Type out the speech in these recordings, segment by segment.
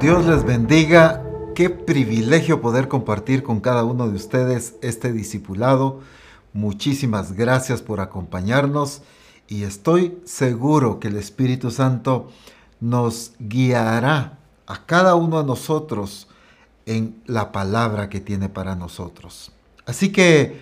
Dios les bendiga. Qué privilegio poder compartir con cada uno de ustedes este discipulado. Muchísimas gracias por acompañarnos y estoy seguro que el Espíritu Santo nos guiará a cada uno de nosotros en la palabra que tiene para nosotros. Así que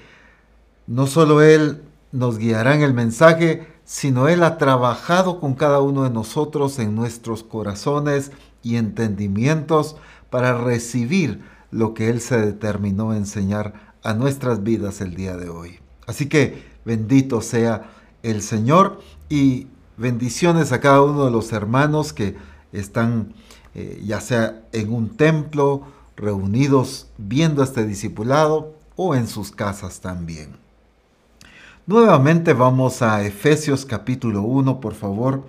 no solo Él nos guiará en el mensaje, sino Él ha trabajado con cada uno de nosotros en nuestros corazones y entendimientos para recibir lo que Él se determinó enseñar a nuestras vidas el día de hoy. Así que bendito sea el Señor y bendiciones a cada uno de los hermanos que están eh, ya sea en un templo, reunidos viendo este discipulado o en sus casas también. Nuevamente vamos a Efesios capítulo 1, por favor.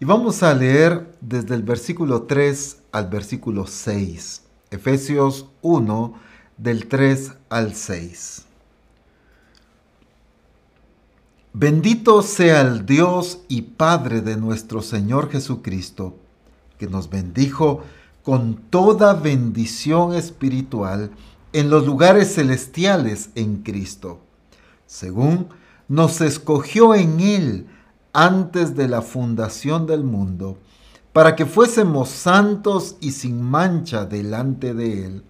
Y vamos a leer desde el versículo 3 al versículo 6. Efesios 1 del 3 al 6. Bendito sea el Dios y Padre de nuestro Señor Jesucristo, que nos bendijo con toda bendición espiritual en los lugares celestiales en Cristo, según nos escogió en Él antes de la fundación del mundo, para que fuésemos santos y sin mancha delante de Él,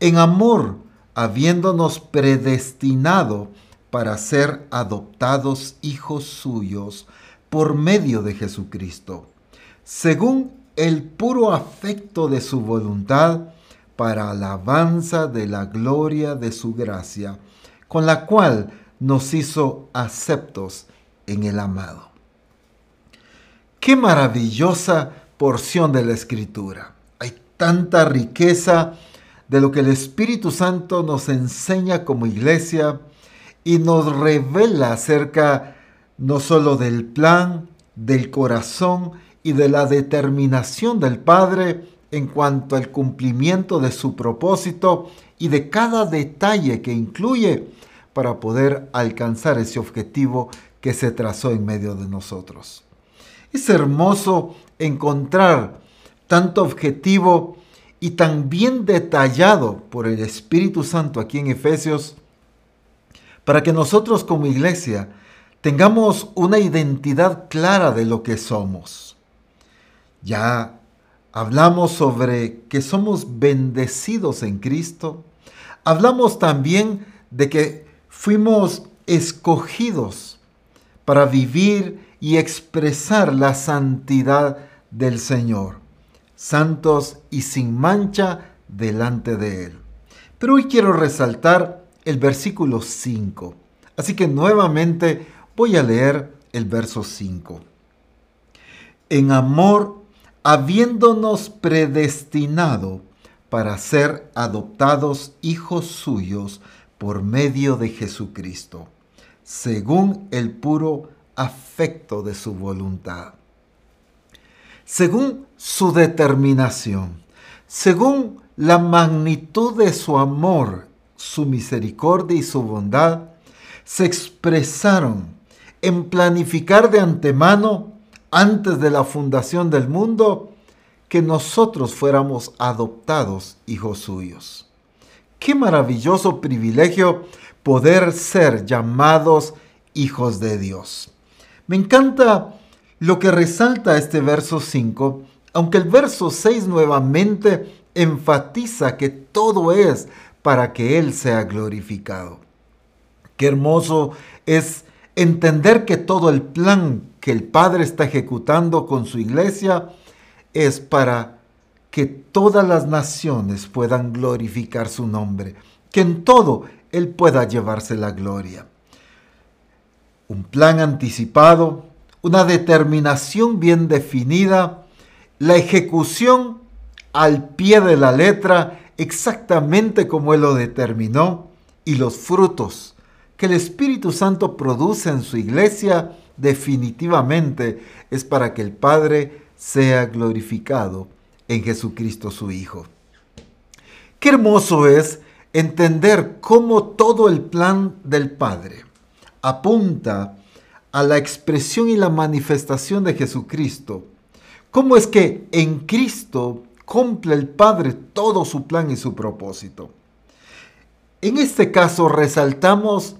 en amor, habiéndonos predestinado para ser adoptados hijos suyos por medio de Jesucristo, según el puro afecto de su voluntad, para alabanza de la gloria de su gracia, con la cual nos hizo aceptos en el amado. Qué maravillosa porción de la escritura. Hay tanta riqueza de lo que el Espíritu Santo nos enseña como iglesia y nos revela acerca no solo del plan, del corazón y de la determinación del Padre en cuanto al cumplimiento de su propósito y de cada detalle que incluye para poder alcanzar ese objetivo que se trazó en medio de nosotros. Es hermoso encontrar tanto objetivo y tan bien detallado por el Espíritu Santo aquí en Efesios, para que nosotros como iglesia tengamos una identidad clara de lo que somos. Ya hablamos sobre que somos bendecidos en Cristo, hablamos también de que fuimos escogidos para vivir y expresar la santidad del Señor, santos y sin mancha delante de Él. Pero hoy quiero resaltar el versículo 5. Así que nuevamente voy a leer el verso 5. En amor, habiéndonos predestinado para ser adoptados hijos suyos por medio de Jesucristo, según el puro afecto de su voluntad, según su determinación, según la magnitud de su amor, su misericordia y su bondad, se expresaron en planificar de antemano, antes de la fundación del mundo, que nosotros fuéramos adoptados hijos suyos. Qué maravilloso privilegio poder ser llamados hijos de Dios. Me encanta lo que resalta este verso 5, aunque el verso 6 nuevamente enfatiza que todo es para que Él sea glorificado. Qué hermoso es entender que todo el plan que el Padre está ejecutando con su iglesia es para que todas las naciones puedan glorificar su nombre, que en todo Él pueda llevarse la gloria. Un plan anticipado, una determinación bien definida, la ejecución al pie de la letra, exactamente como Él lo determinó, y los frutos que el Espíritu Santo produce en su iglesia definitivamente es para que el Padre sea glorificado en Jesucristo su Hijo. Qué hermoso es entender cómo todo el plan del Padre apunta a la expresión y la manifestación de Jesucristo. Cómo es que en Cristo cumple el Padre todo su plan y su propósito. En este caso resaltamos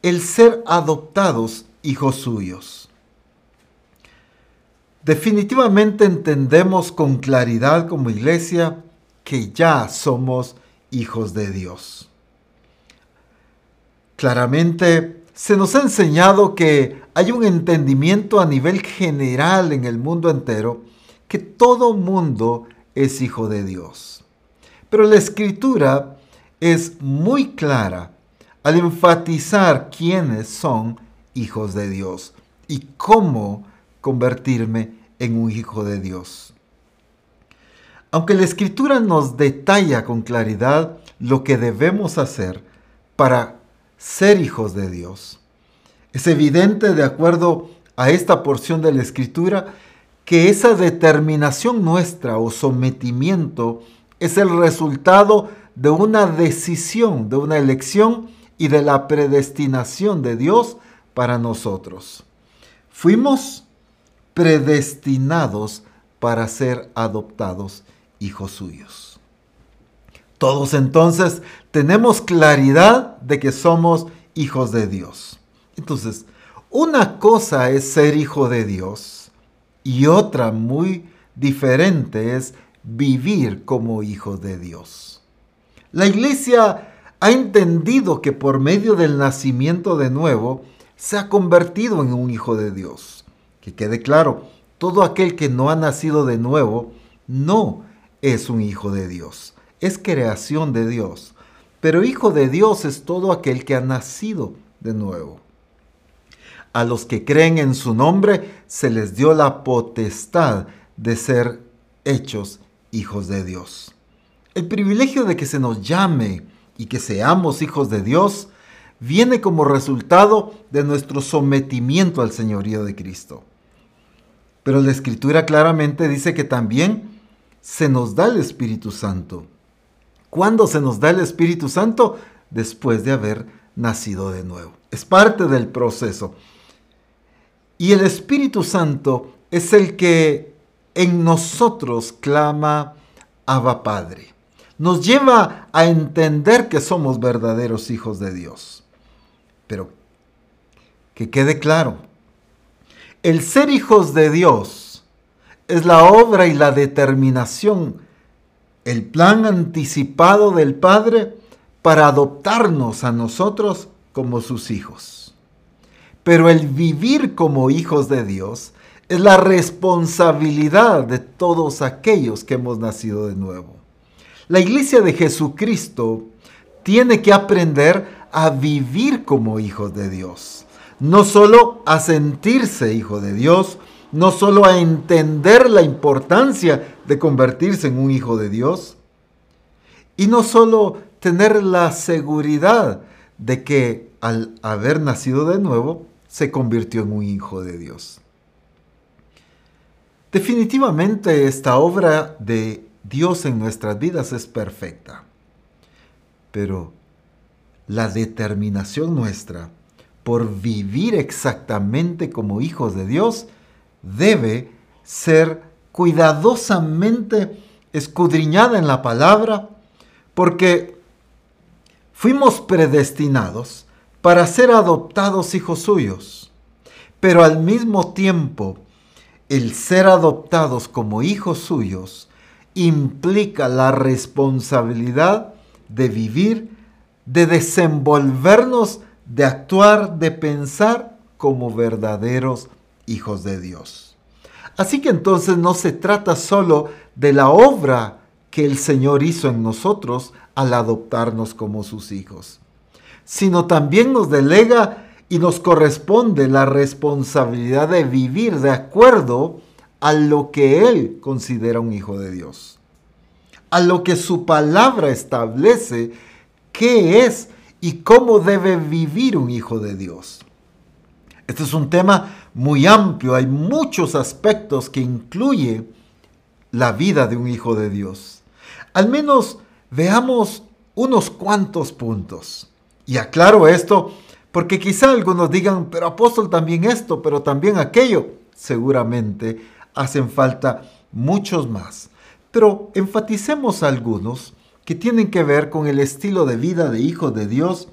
el ser adoptados hijos suyos. Definitivamente entendemos con claridad como iglesia que ya somos hijos de Dios. Claramente se nos ha enseñado que hay un entendimiento a nivel general en el mundo entero que todo mundo es hijo de Dios. Pero la escritura es muy clara al enfatizar quiénes son hijos de Dios y cómo convertirme en un hijo de Dios. Aunque la escritura nos detalla con claridad lo que debemos hacer para ser hijos de Dios, es evidente de acuerdo a esta porción de la escritura que esa determinación nuestra o sometimiento es el resultado de una decisión, de una elección y de la predestinación de Dios para nosotros. Fuimos predestinados para ser adoptados hijos suyos. Todos entonces tenemos claridad de que somos hijos de Dios. Entonces, una cosa es ser hijo de Dios y otra muy diferente es vivir como hijo de Dios. La iglesia ha entendido que por medio del nacimiento de nuevo se ha convertido en un hijo de Dios. Que quede claro, todo aquel que no ha nacido de nuevo no es un hijo de Dios, es creación de Dios. Pero hijo de Dios es todo aquel que ha nacido de nuevo. A los que creen en su nombre se les dio la potestad de ser hechos hijos de Dios. El privilegio de que se nos llame y que seamos hijos de Dios viene como resultado de nuestro sometimiento al señorío de Cristo. Pero la escritura claramente dice que también se nos da el Espíritu Santo. ¿Cuándo se nos da el Espíritu Santo? Después de haber nacido de nuevo. Es parte del proceso. Y el Espíritu Santo es el que en nosotros clama Abba Padre. Nos lleva a entender que somos verdaderos hijos de Dios. Pero que quede claro, el ser hijos de Dios es la obra y la determinación, el plan anticipado del Padre para adoptarnos a nosotros como sus hijos. Pero el vivir como hijos de Dios es la responsabilidad de todos aquellos que hemos nacido de nuevo. La iglesia de Jesucristo tiene que aprender a vivir como hijos de Dios no solo a sentirse hijo de Dios, no solo a entender la importancia de convertirse en un hijo de Dios, y no solo tener la seguridad de que al haber nacido de nuevo, se convirtió en un hijo de Dios. Definitivamente esta obra de Dios en nuestras vidas es perfecta, pero la determinación nuestra por vivir exactamente como hijos de Dios, debe ser cuidadosamente escudriñada en la palabra, porque fuimos predestinados para ser adoptados hijos suyos, pero al mismo tiempo el ser adoptados como hijos suyos implica la responsabilidad de vivir, de desenvolvernos de actuar, de pensar como verdaderos hijos de Dios. Así que entonces no se trata solo de la obra que el Señor hizo en nosotros al adoptarnos como sus hijos, sino también nos delega y nos corresponde la responsabilidad de vivir de acuerdo a lo que Él considera un hijo de Dios, a lo que su palabra establece que es y cómo debe vivir un hijo de Dios. Este es un tema muy amplio, hay muchos aspectos que incluye la vida de un hijo de Dios. Al menos veamos unos cuantos puntos. Y aclaro esto porque quizá algunos digan, pero apóstol también esto, pero también aquello. Seguramente hacen falta muchos más. pero enfaticemos algunos que tienen que ver con el estilo de vida de hijos de Dios,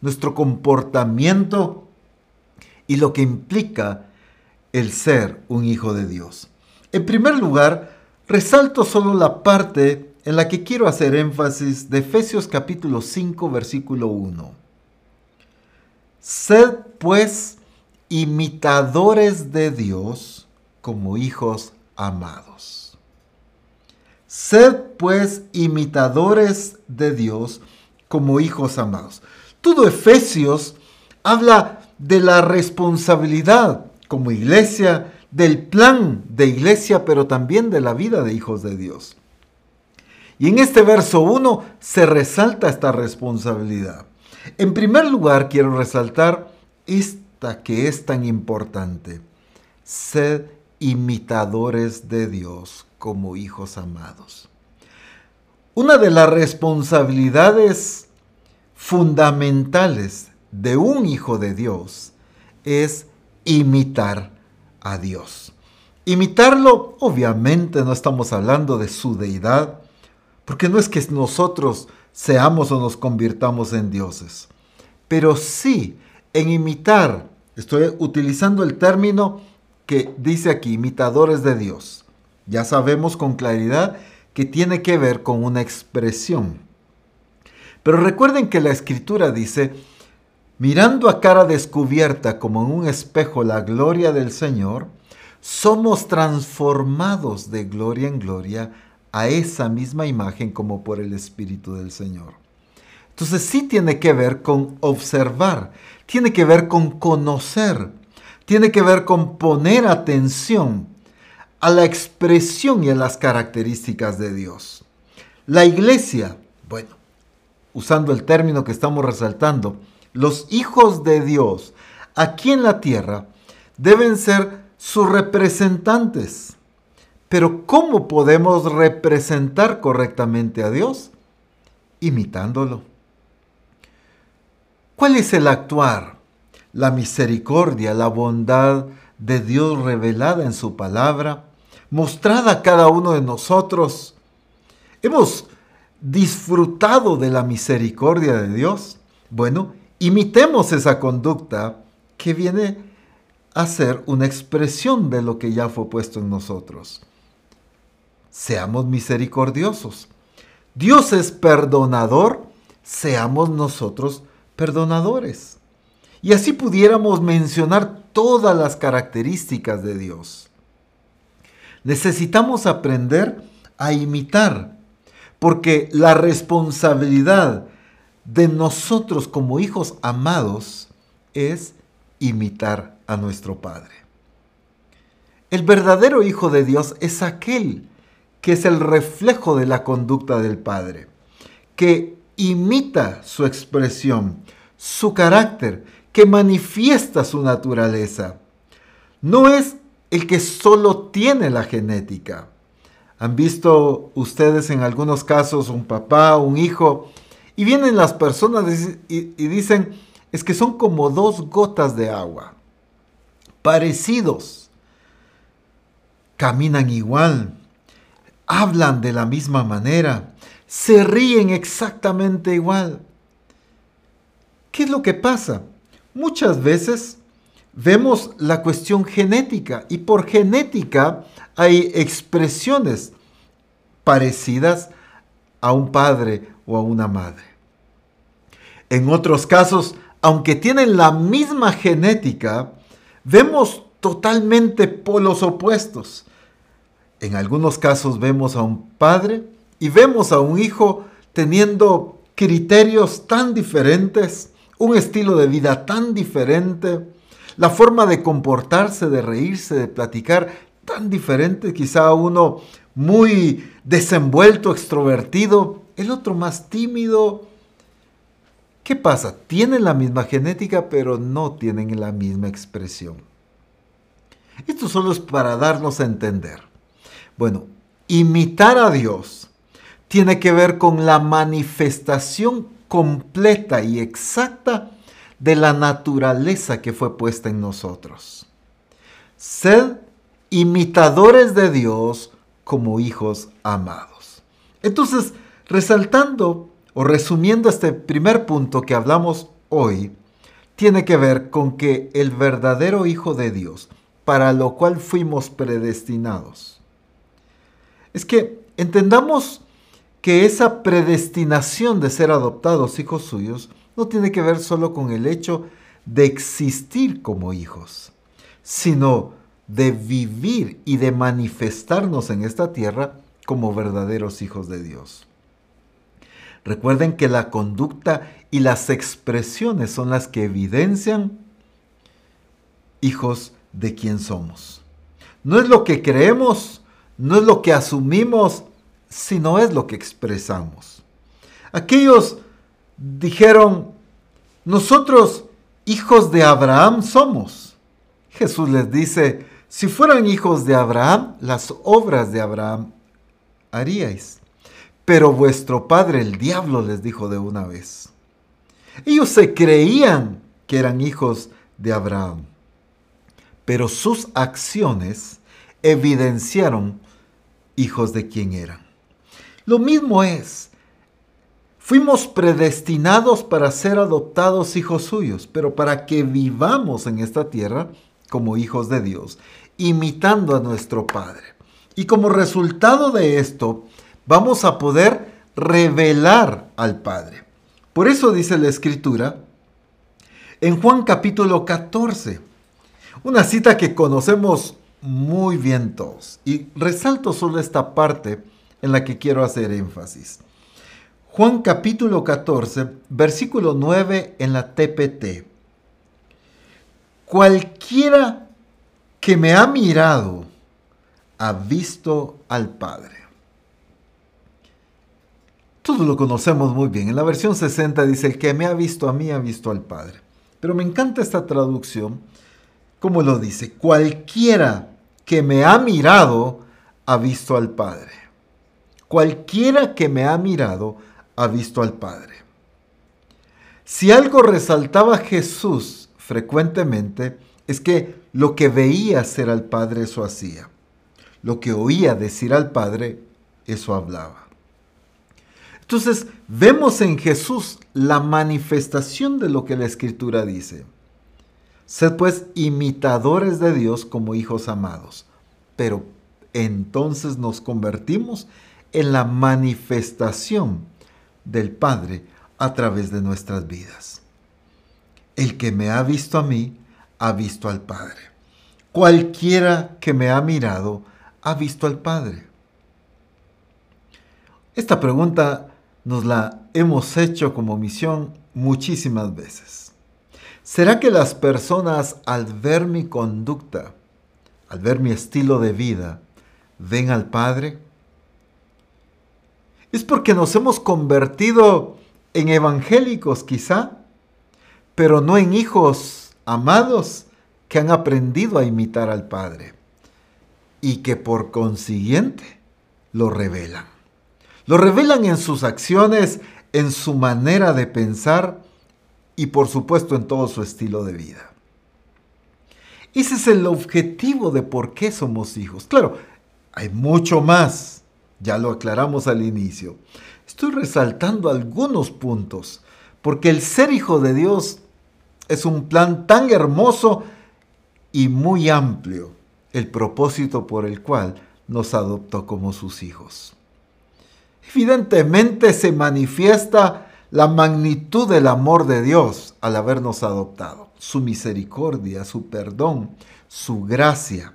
nuestro comportamiento y lo que implica el ser un hijo de Dios. En primer lugar, resalto solo la parte en la que quiero hacer énfasis de Efesios capítulo 5 versículo 1. Sed pues imitadores de Dios como hijos amados. Sed pues imitadores de Dios como hijos amados. Todo Efesios habla de la responsabilidad como iglesia, del plan de iglesia, pero también de la vida de hijos de Dios. Y en este verso 1 se resalta esta responsabilidad. En primer lugar, quiero resaltar esta que es tan importante. Sed imitadores de Dios como hijos amados. Una de las responsabilidades fundamentales de un hijo de Dios es imitar a Dios. Imitarlo, obviamente no estamos hablando de su deidad, porque no es que nosotros seamos o nos convirtamos en dioses, pero sí en imitar, estoy utilizando el término que dice aquí, imitadores de Dios. Ya sabemos con claridad que tiene que ver con una expresión. Pero recuerden que la escritura dice, mirando a cara descubierta como en un espejo la gloria del Señor, somos transformados de gloria en gloria a esa misma imagen como por el Espíritu del Señor. Entonces sí tiene que ver con observar, tiene que ver con conocer, tiene que ver con poner atención a la expresión y a las características de Dios. La iglesia, bueno, usando el término que estamos resaltando, los hijos de Dios aquí en la tierra deben ser sus representantes. Pero ¿cómo podemos representar correctamente a Dios? Imitándolo. ¿Cuál es el actuar? La misericordia, la bondad de Dios revelada en su palabra, mostrada a cada uno de nosotros. Hemos disfrutado de la misericordia de Dios. Bueno, imitemos esa conducta que viene a ser una expresión de lo que ya fue puesto en nosotros. Seamos misericordiosos. Dios es perdonador, seamos nosotros perdonadores. Y así pudiéramos mencionar todas las características de Dios. Necesitamos aprender a imitar, porque la responsabilidad de nosotros como hijos amados es imitar a nuestro Padre. El verdadero Hijo de Dios es aquel que es el reflejo de la conducta del Padre, que imita su expresión, su carácter, que manifiesta su naturaleza. No es el que solo tiene la genética. ¿Han visto ustedes en algunos casos un papá, un hijo, y vienen las personas y, dicen, es que son como dos gotas de agua, parecidos, caminan igual, hablan de la misma manera, se ríen exactamente igual. ¿Qué es lo que pasa? Muchas veces vemos la cuestión genética y por genética hay expresiones parecidas a un padre o a una madre. En otros casos, aunque tienen la misma genética, vemos totalmente polos opuestos. En algunos casos vemos a un padre y vemos a un hijo teniendo criterios tan diferentes, un estilo de vida tan diferente, la forma de comportarse, de reírse, de platicar tan diferente, quizá uno muy desenvuelto, extrovertido, el otro más tímido. ¿Qué pasa? Tienen la misma genética, pero no tienen la misma expresión. Esto solo es para darnos a entender. Bueno, imitar a Dios tiene que ver con la manifestación completa y exacta de la naturaleza que fue puesta en nosotros. Sed imitadores de Dios como hijos amados. Entonces, resaltando o resumiendo este primer punto que hablamos hoy, tiene que ver con que el verdadero Hijo de Dios, para lo cual fuimos predestinados, es que entendamos que esa predestinación de ser adoptados hijos suyos no tiene que ver solo con el hecho de existir como hijos, sino de vivir y de manifestarnos en esta tierra como verdaderos hijos de Dios. Recuerden que la conducta y las expresiones son las que evidencian hijos de quién somos. No es lo que creemos, no es lo que asumimos, sino es lo que expresamos. Aquellos dijeron, nosotros hijos de Abraham somos. Jesús les dice, si fueran hijos de Abraham, las obras de Abraham haríais. Pero vuestro padre el diablo les dijo de una vez. Ellos se creían que eran hijos de Abraham, pero sus acciones evidenciaron hijos de quién eran. Lo mismo es, fuimos predestinados para ser adoptados hijos suyos, pero para que vivamos en esta tierra como hijos de Dios, imitando a nuestro Padre. Y como resultado de esto, vamos a poder revelar al Padre. Por eso dice la Escritura en Juan capítulo 14, una cita que conocemos muy bien todos. Y resalto solo esta parte en la que quiero hacer énfasis. Juan capítulo 14, versículo 9 en la TPT. Cualquiera que me ha mirado ha visto al Padre. Todos lo conocemos muy bien. En la versión 60 dice, el que me ha visto a mí ha visto al Padre. Pero me encanta esta traducción, como lo dice, cualquiera que me ha mirado ha visto al Padre. Cualquiera que me ha mirado ha visto al Padre. Si algo resaltaba Jesús frecuentemente, es que lo que veía hacer al Padre eso hacía. Lo que oía decir al Padre, eso hablaba. Entonces, vemos en Jesús la manifestación de lo que la Escritura dice. Sed pues imitadores de Dios como hijos amados. Pero entonces nos convertimos en la manifestación del Padre a través de nuestras vidas. El que me ha visto a mí, ha visto al Padre. Cualquiera que me ha mirado, ha visto al Padre. Esta pregunta nos la hemos hecho como misión muchísimas veces. ¿Será que las personas al ver mi conducta, al ver mi estilo de vida, ven al Padre? Es porque nos hemos convertido en evangélicos quizá, pero no en hijos amados que han aprendido a imitar al Padre y que por consiguiente lo revelan. Lo revelan en sus acciones, en su manera de pensar y por supuesto en todo su estilo de vida. Ese es el objetivo de por qué somos hijos. Claro, hay mucho más, ya lo aclaramos al inicio. Estoy resaltando algunos puntos, porque el ser hijo de Dios es un plan tan hermoso y muy amplio, el propósito por el cual nos adoptó como sus hijos evidentemente se manifiesta la magnitud del amor de Dios al habernos adoptado, su misericordia, su perdón, su gracia.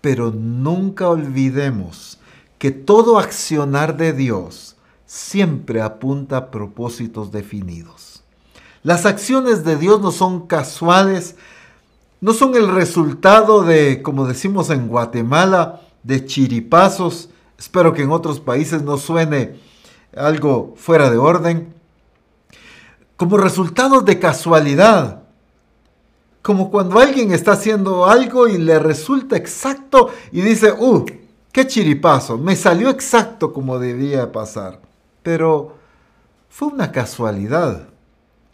Pero nunca olvidemos que todo accionar de Dios siempre apunta a propósitos definidos. Las acciones de Dios no son casuales, no son el resultado de, como decimos en Guatemala, de chiripazos, Espero que en otros países no suene algo fuera de orden. Como resultado de casualidad. Como cuando alguien está haciendo algo y le resulta exacto y dice, ¡uh! ¡Qué chiripazo! Me salió exacto como debía pasar. Pero fue una casualidad.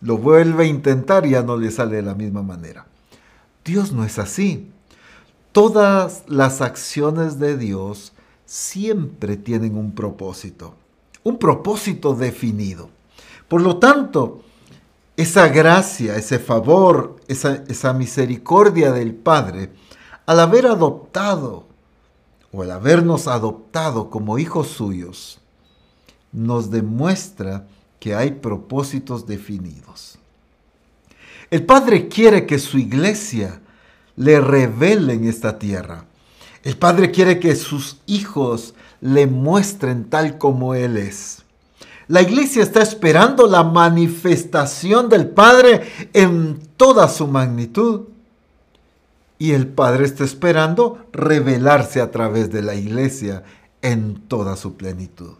Lo vuelve a intentar y ya no le sale de la misma manera. Dios no es así. todas las acciones de Dios siempre tienen un propósito, un propósito definido. Por lo tanto, esa gracia, ese favor, esa, misericordia del Padre, al haber adoptado o al habernos adoptado como hijos suyos, nos demuestra que hay propósitos definidos. El Padre quiere que su iglesia le revele en esta tierra. El Padre quiere que sus hijos le muestren tal como Él es. La iglesia está esperando la manifestación del Padre en toda su magnitud. Y el Padre está esperando revelarse a través de la iglesia en toda su plenitud.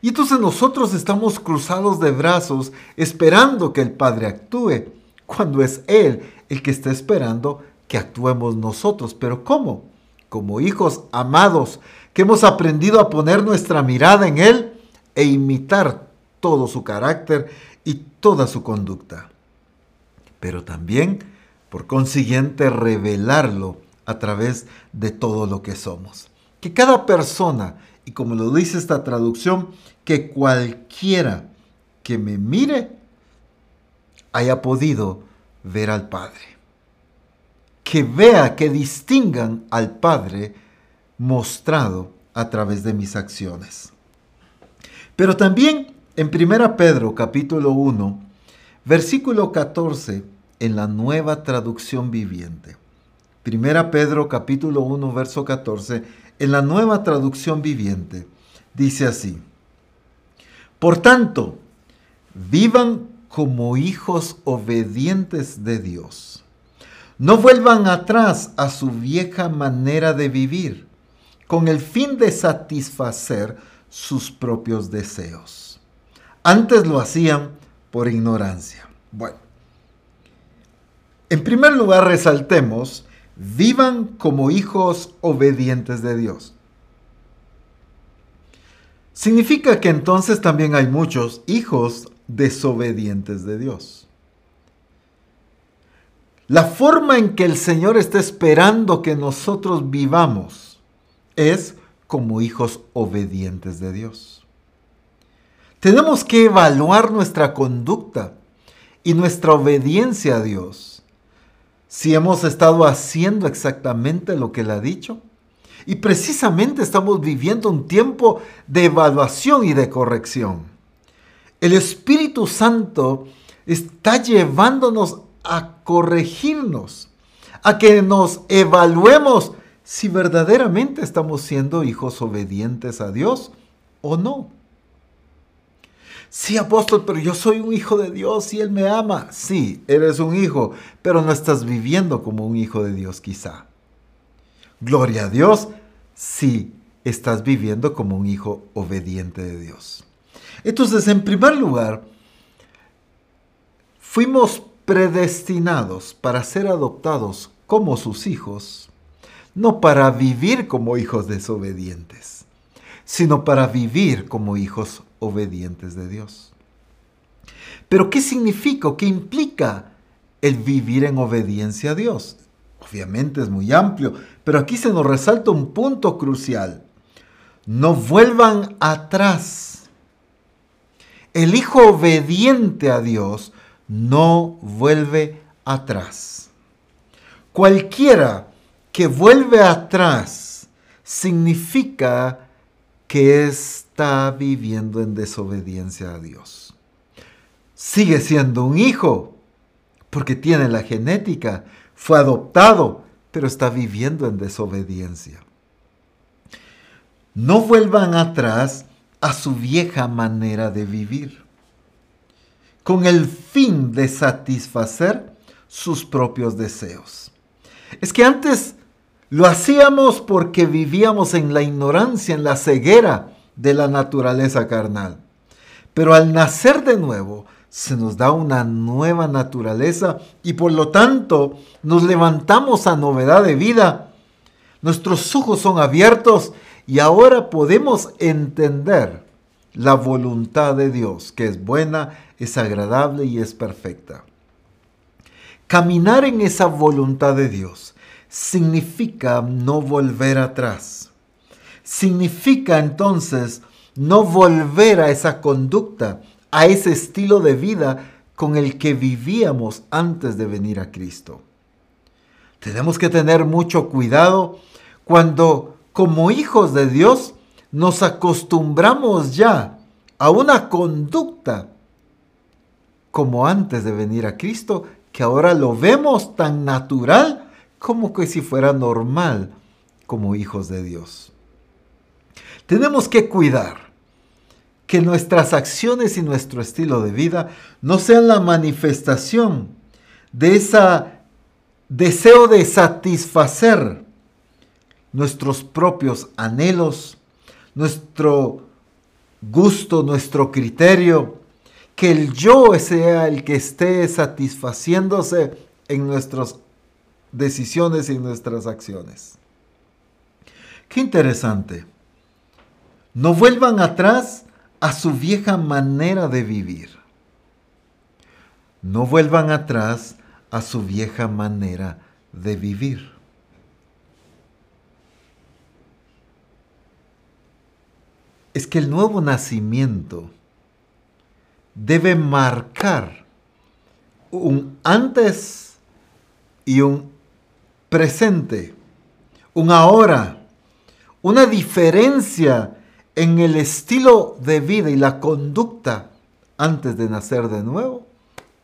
Y entonces nosotros estamos cruzados de brazos esperando que el Padre actúe, cuando es Él el que está esperando que actuemos nosotros. Pero ¿cómo? Como hijos amados que hemos aprendido a poner nuestra mirada en Él e imitar todo su carácter y toda su conducta. Pero también, por consiguiente, revelarlo a través de todo lo que somos. Que cada persona, y como lo dice esta traducción, que cualquiera que me mire haya podido ver al Padre. Que vea, que distingan al Padre mostrado a través de mis acciones. Pero también en 1 Pedro capítulo 1, versículo 14, en la nueva traducción viviente. 1 Pedro capítulo 1, verso 14, en la nueva traducción viviente, dice así. Por tanto, vivan como hijos obedientes de Dios. No vuelvan atrás a su vieja manera de vivir, con el fin de satisfacer sus propios deseos. Antes lo hacían por ignorancia. Bueno, en primer lugar resaltemos, vivan como hijos obedientes de Dios. Significa que entonces también hay muchos hijos desobedientes de Dios. La forma en que el Señor está esperando que nosotros vivamos es como hijos obedientes de Dios. Tenemos que evaluar nuestra conducta y nuestra obediencia a Dios. Si hemos estado haciendo exactamente lo que Él ha dicho. Y precisamente estamos viviendo un tiempo de evaluación y de corrección. El Espíritu Santo está llevándonos a corregirnos, a que nos evaluemos si verdaderamente estamos siendo hijos obedientes a Dios o no. Sí, apóstol, pero yo soy un hijo de Dios y Él me ama. Sí, eres un hijo, pero no estás viviendo como un hijo de Dios quizá. Gloria a Dios si estás viviendo como un hijo obediente de Dios. Entonces, en primer lugar, fuimos predestinados para ser adoptados como sus hijos no para vivir como hijos desobedientes, sino para vivir como hijos obedientes de Dios. Pero ¿qué significa o qué implica el vivir en obediencia a Dios? Obviamente es muy amplio, pero aquí se nos resalta un punto crucial. No vuelvan atrás. El hijo obediente a Dios no vuelve atrás. Cualquiera que vuelve atrás significa que está viviendo en desobediencia a Dios. Sigue siendo un hijo porque tiene la genética, fue adoptado, pero está viviendo en desobediencia. No vuelvan atrás a su vieja manera de vivir, con el fin de satisfacer sus propios deseos. Es que antes lo hacíamos porque vivíamos en la ignorancia, en la ceguera de la naturaleza carnal. Pero al nacer de nuevo, se nos da una nueva naturaleza y por lo tanto nos levantamos a novedad de vida. Nuestros ojos son abiertos y ahora podemos entender la voluntad de Dios, que es buena, es agradable y es perfecta. Caminar en esa voluntad de Dios significa no volver atrás. Significa entonces no volver a esa conducta, a ese estilo de vida con el que vivíamos antes de venir a Cristo. Tenemos que tener mucho cuidado cuando como hijos de Dios nos acostumbramos ya a una conducta como antes de venir a Cristo, que ahora lo vemos tan natural como que si fuera normal como hijos de Dios. Tenemos que cuidar que nuestras acciones y nuestro estilo de vida no sean la manifestación de ese deseo de satisfacer nuestros propios anhelos, nuestro gusto, nuestro criterio, que el yo sea el que esté satisfaciéndose en nuestras decisiones y nuestras acciones. Qué interesante. No vuelvan atrás a su vieja manera de vivir. No vuelvan atrás a su vieja manera de vivir. Es que el nuevo nacimiento debe marcar un antes y un presente, un ahora, una diferencia en el estilo de vida y la conducta antes de nacer de nuevo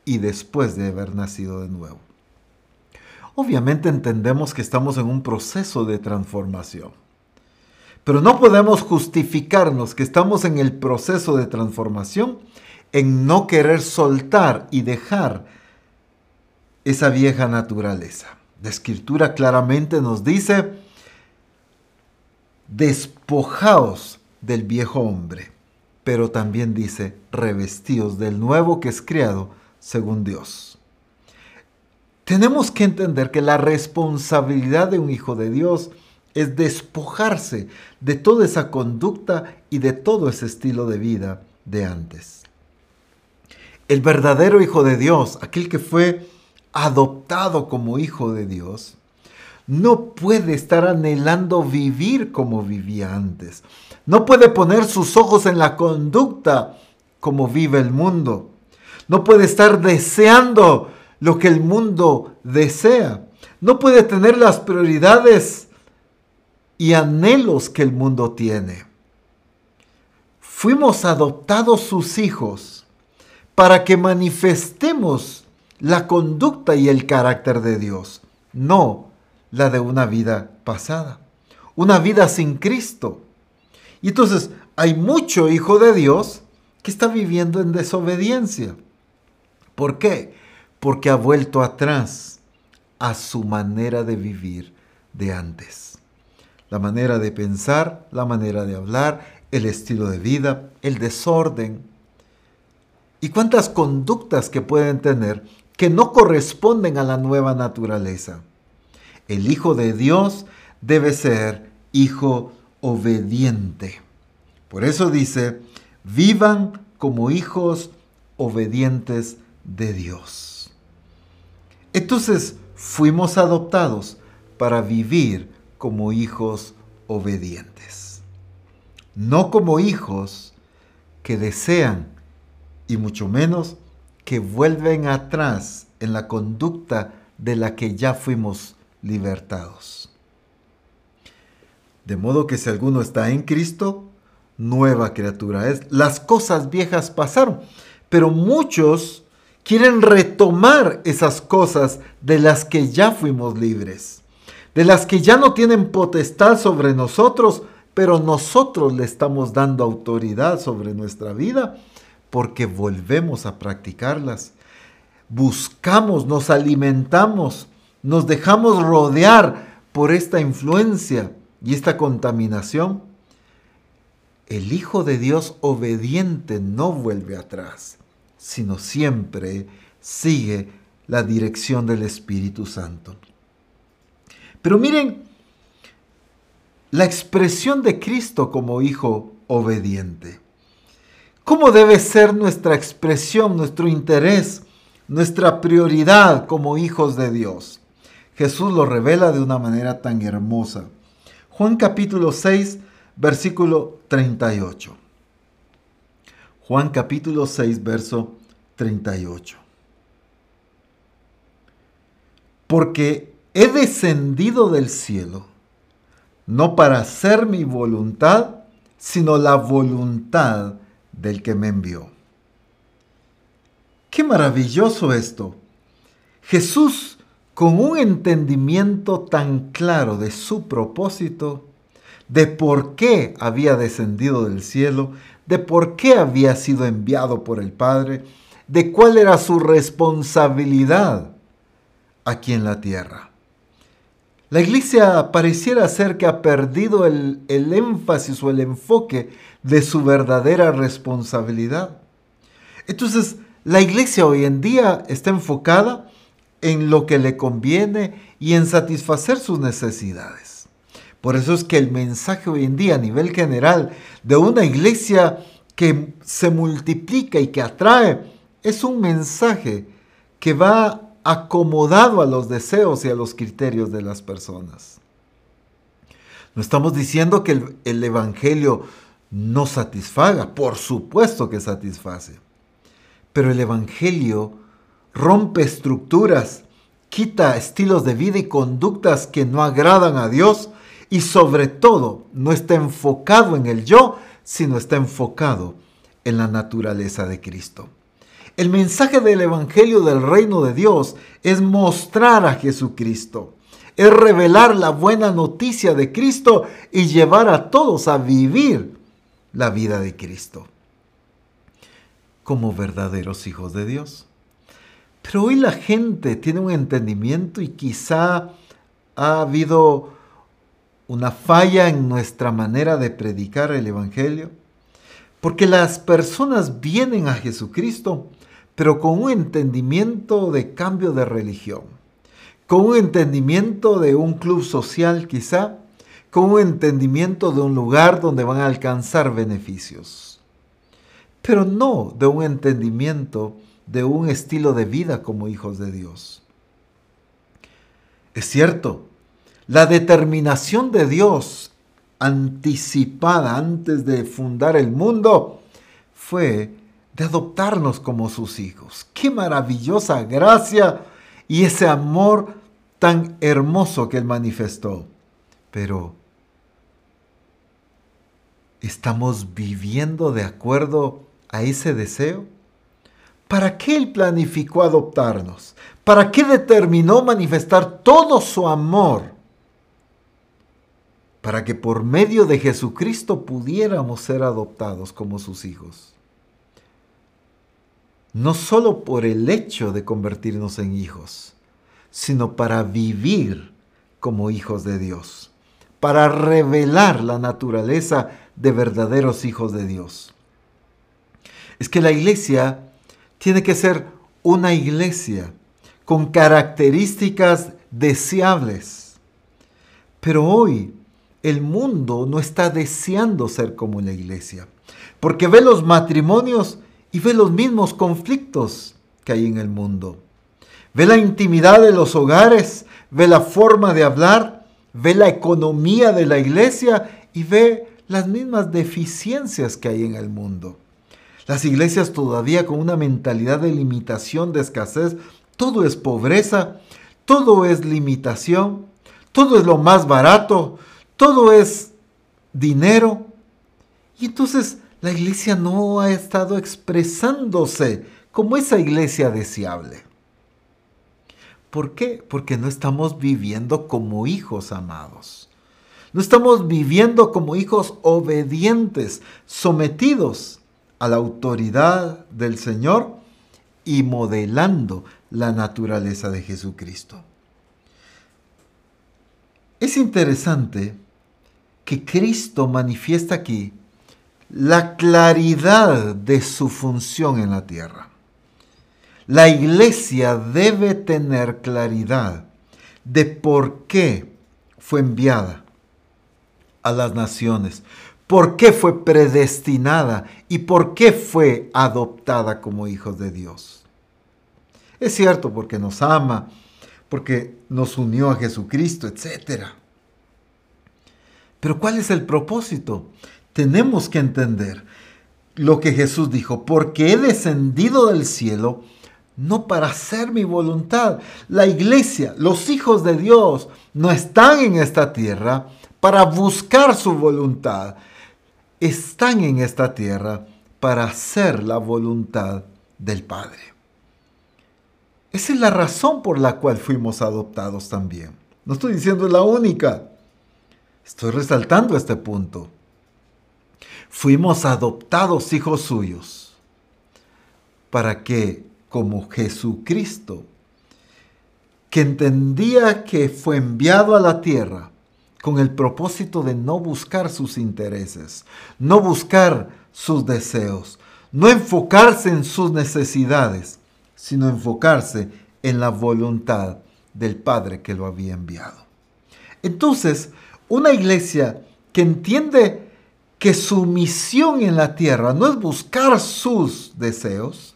y después de haber nacido de nuevo. Obviamente entendemos que estamos en un proceso de transformación, pero no podemos justificarnos que estamos en el proceso de transformación en no querer soltar y dejar esa vieja naturaleza. La escritura claramente nos dice, despojaos del viejo hombre, pero también dice, revestidos del nuevo que es creado según Dios. Tenemos que entender que la responsabilidad de un hijo de Dios es despojarse de toda esa conducta y de todo ese estilo de vida de antes. El verdadero hijo de Dios, aquel que fue adoptado como hijo de Dios, no puede estar anhelando vivir como vivía antes. No puede poner sus ojos en la conducta como vive el mundo. No puede estar deseando lo que el mundo desea. No puede tener las prioridades y anhelos que el mundo tiene. Fuimos adoptados sus hijos para que manifestemos la conducta y el carácter de Dios, no la de una vida pasada, una vida sin Cristo. Y entonces hay mucho hijo de Dios que está viviendo en desobediencia. ¿Por qué? Porque ha vuelto atrás a su manera de vivir de antes. La manera de pensar, la manera de hablar, el estilo de vida, el desorden. Y cuántas conductas que pueden tener que no corresponden a la nueva naturaleza. El Hijo de Dios debe ser hijo obediente. Por eso dice, vivan como hijos obedientes de Dios. Entonces fuimos adoptados para vivir como hijos obedientes, no como hijos que desean y mucho menos que vuelven atrás en la conducta de la que ya fuimos libertados. De modo que si alguno está en Cristo, nueva criatura es. Las cosas viejas pasaron, pero muchos quieren retomar esas cosas de las que ya fuimos libres, de las que ya no tienen potestad sobre nosotros, pero nosotros le estamos dando autoridad sobre nuestra vida porque volvemos a practicarlas. Buscamos, nos alimentamos nos dejamos rodear por esta influencia y esta contaminación, el Hijo de Dios obediente no vuelve atrás, sino siempre sigue la dirección del Espíritu Santo. Pero miren, la expresión de Cristo como Hijo obediente. ¿Cómo debe ser nuestra expresión, nuestro interés, nuestra prioridad como hijos de Dios? Jesús lo revela de una manera tan hermosa. Juan capítulo 6, versículo 38. Juan capítulo 6, verso 38. Porque he descendido del cielo, no para hacer mi voluntad, sino la voluntad del que me envió. Qué maravilloso esto. Jesús, con un entendimiento tan claro de su propósito, de por qué había descendido del cielo, de por qué había sido enviado por el Padre, de cuál era su responsabilidad aquí en la tierra. La iglesia pareciera ser que ha perdido el, el, énfasis o el enfoque de su verdadera responsabilidad. Entonces, la iglesia hoy en día está enfocada en lo que le conviene y en satisfacer sus necesidades. Por eso es que el mensaje hoy en día a nivel general de una iglesia que se multiplica y que atrae es un mensaje que va acomodado a los deseos y a los criterios de las personas. No estamos diciendo que el, el Evangelio no satisfaga, por supuesto que satisface, pero el Evangelio rompe estructuras, quita estilos de vida y conductas que no agradan a Dios y sobre todo no está enfocado en el yo, sino está enfocado en la naturaleza de Cristo. El mensaje del Evangelio del Reino de Dios es mostrar a Jesucristo, es revelar la buena noticia de Cristo y llevar a todos a vivir la vida de Cristo como verdaderos hijos de Dios. Pero hoy la gente tiene un entendimiento y quizá ha habido una falla en nuestra manera de predicar el Evangelio. Porque las personas vienen a Jesucristo, pero con un entendimiento de cambio de religión, con un entendimiento de un club social quizá, con un entendimiento de un lugar donde van a alcanzar beneficios, pero no de un entendimiento de un estilo de vida como hijos de Dios. Es cierto, la determinación de Dios anticipada antes de fundar el mundo fue de adoptarnos como sus hijos. Qué maravillosa gracia y ese amor tan hermoso que Él manifestó. Pero, ¿estamos viviendo de acuerdo a ese deseo? ¿Para qué Él planificó adoptarnos? ¿Para qué determinó manifestar todo su amor? Para que por medio de Jesucristo pudiéramos ser adoptados como sus hijos. No solo por el hecho de convertirnos en hijos, sino para vivir como hijos de Dios, para revelar la naturaleza de verdaderos hijos de Dios. Es que la iglesia tiene que ser una iglesia con características deseables. Pero hoy el mundo no está deseando ser como la iglesia, porque ve los matrimonios y ve los mismos conflictos que hay en el mundo. Ve la intimidad de los hogares, ve la forma de hablar, ve la economía de la iglesia y ve las mismas deficiencias que hay en el mundo. Las iglesias todavía con una mentalidad de limitación, de escasez, todo es pobreza, todo es limitación, todo es lo más barato, todo es dinero. Y entonces la iglesia no ha estado expresándose como esa iglesia deseable. ¿Por qué? Porque no estamos viviendo como hijos amados. No estamos viviendo como hijos obedientes, sometidos a la autoridad del Señor y modelando la naturaleza de Jesucristo. Es interesante que Cristo manifiesta aquí la claridad de su función en la tierra. La iglesia debe tener claridad de por qué fue enviada a las naciones, por qué fue predestinada y por qué fue adoptada como hijos de Dios. Es cierto, porque nos ama, porque nos unió a Jesucristo, etc. Pero ¿cuál es el propósito? Tenemos que entender lo que Jesús dijo, porque he descendido del cielo no para hacer mi voluntad. La iglesia, los hijos de Dios, no están en esta tierra para buscar su voluntad. Están en esta tierra para hacer la voluntad del Padre. Esa es la razón por la cual fuimos adoptados también. No estoy diciendo la única. Estoy resaltando este punto. Fuimos adoptados hijos suyos para que, como Jesucristo, que entendía que fue enviado a la tierra con el propósito de no buscar sus intereses, no buscar sus deseos, no enfocarse en sus necesidades, sino enfocarse en la voluntad del Padre que lo había enviado. Entonces, una iglesia que entiende que su misión en la tierra no es buscar sus deseos,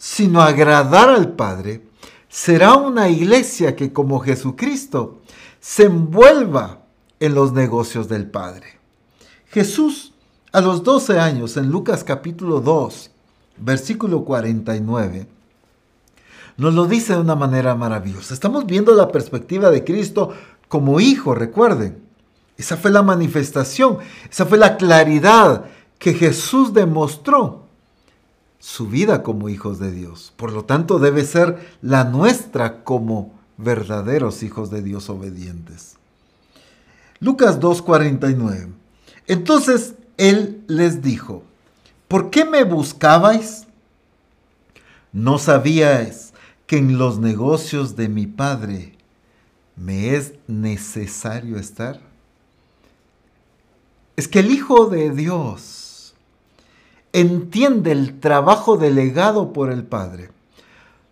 sino agradar al Padre, será una iglesia que como Jesucristo se envuelva en los negocios del Padre. Jesús a los 12 años en Lucas capítulo 2, versículo 49, nos lo dice de una manera maravillosa. Estamos viendo la perspectiva de Cristo como hijo, recuerden. Esa fue la manifestación, esa fue la claridad que Jesús demostró su vida como hijos de Dios. Por lo tanto, debe ser la nuestra como verdaderos hijos de Dios obedientes. Lucas 2:49. Entonces él les dijo, ¿por qué me buscabais? ¿No sabíais que en los negocios de mi Padre me es necesario estar? Es que el Hijo de Dios entiende el trabajo delegado por el Padre,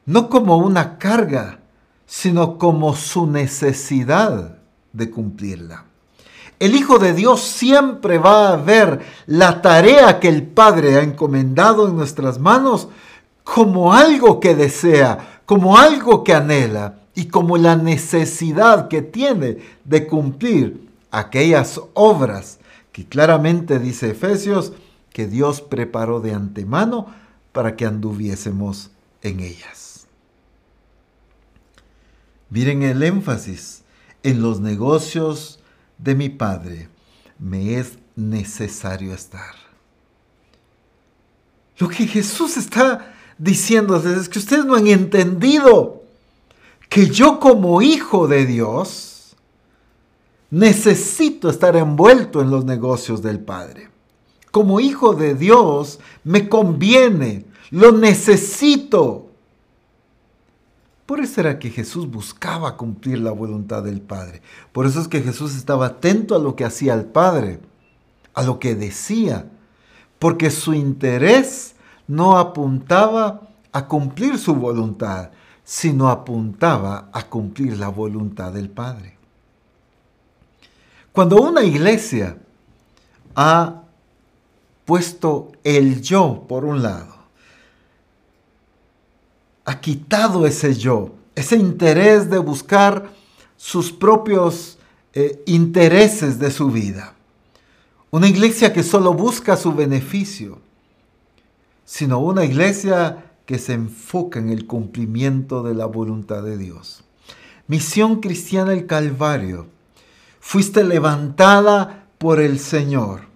no como una carga, sino como su necesidad de cumplirla. El Hijo de Dios siempre va a ver la tarea que el Padre ha encomendado en nuestras manos como algo que desea, como algo que anhela y como la necesidad que tiene de cumplir aquellas obras que claramente dice Efesios que Dios preparó de antemano para que anduviésemos en ellas. Miren el énfasis en los negocios de mi Padre me es necesario estar. Lo que Jesús está diciendo es que ustedes no han entendido que yo como hijo de Dios, necesito estar envuelto en los negocios del Padre. Como hijo de Dios, me conviene, lo necesito. Por eso era que Jesús buscaba cumplir la voluntad del Padre. Por eso es que Jesús estaba atento a lo que hacía el Padre, a lo que decía, porque su interés no apuntaba a cumplir su voluntad, sino apuntaba a cumplir la voluntad del Padre. Cuando una iglesia ha puesto el yo por un lado, ha quitado ese yo, ese interés de buscar sus propios eh, intereses de su vida. Una iglesia que solo busca su beneficio, sino una iglesia que se enfoca en el cumplimiento de la voluntad de Dios. Misión Cristiana el Calvario fuiste levantada por el Señor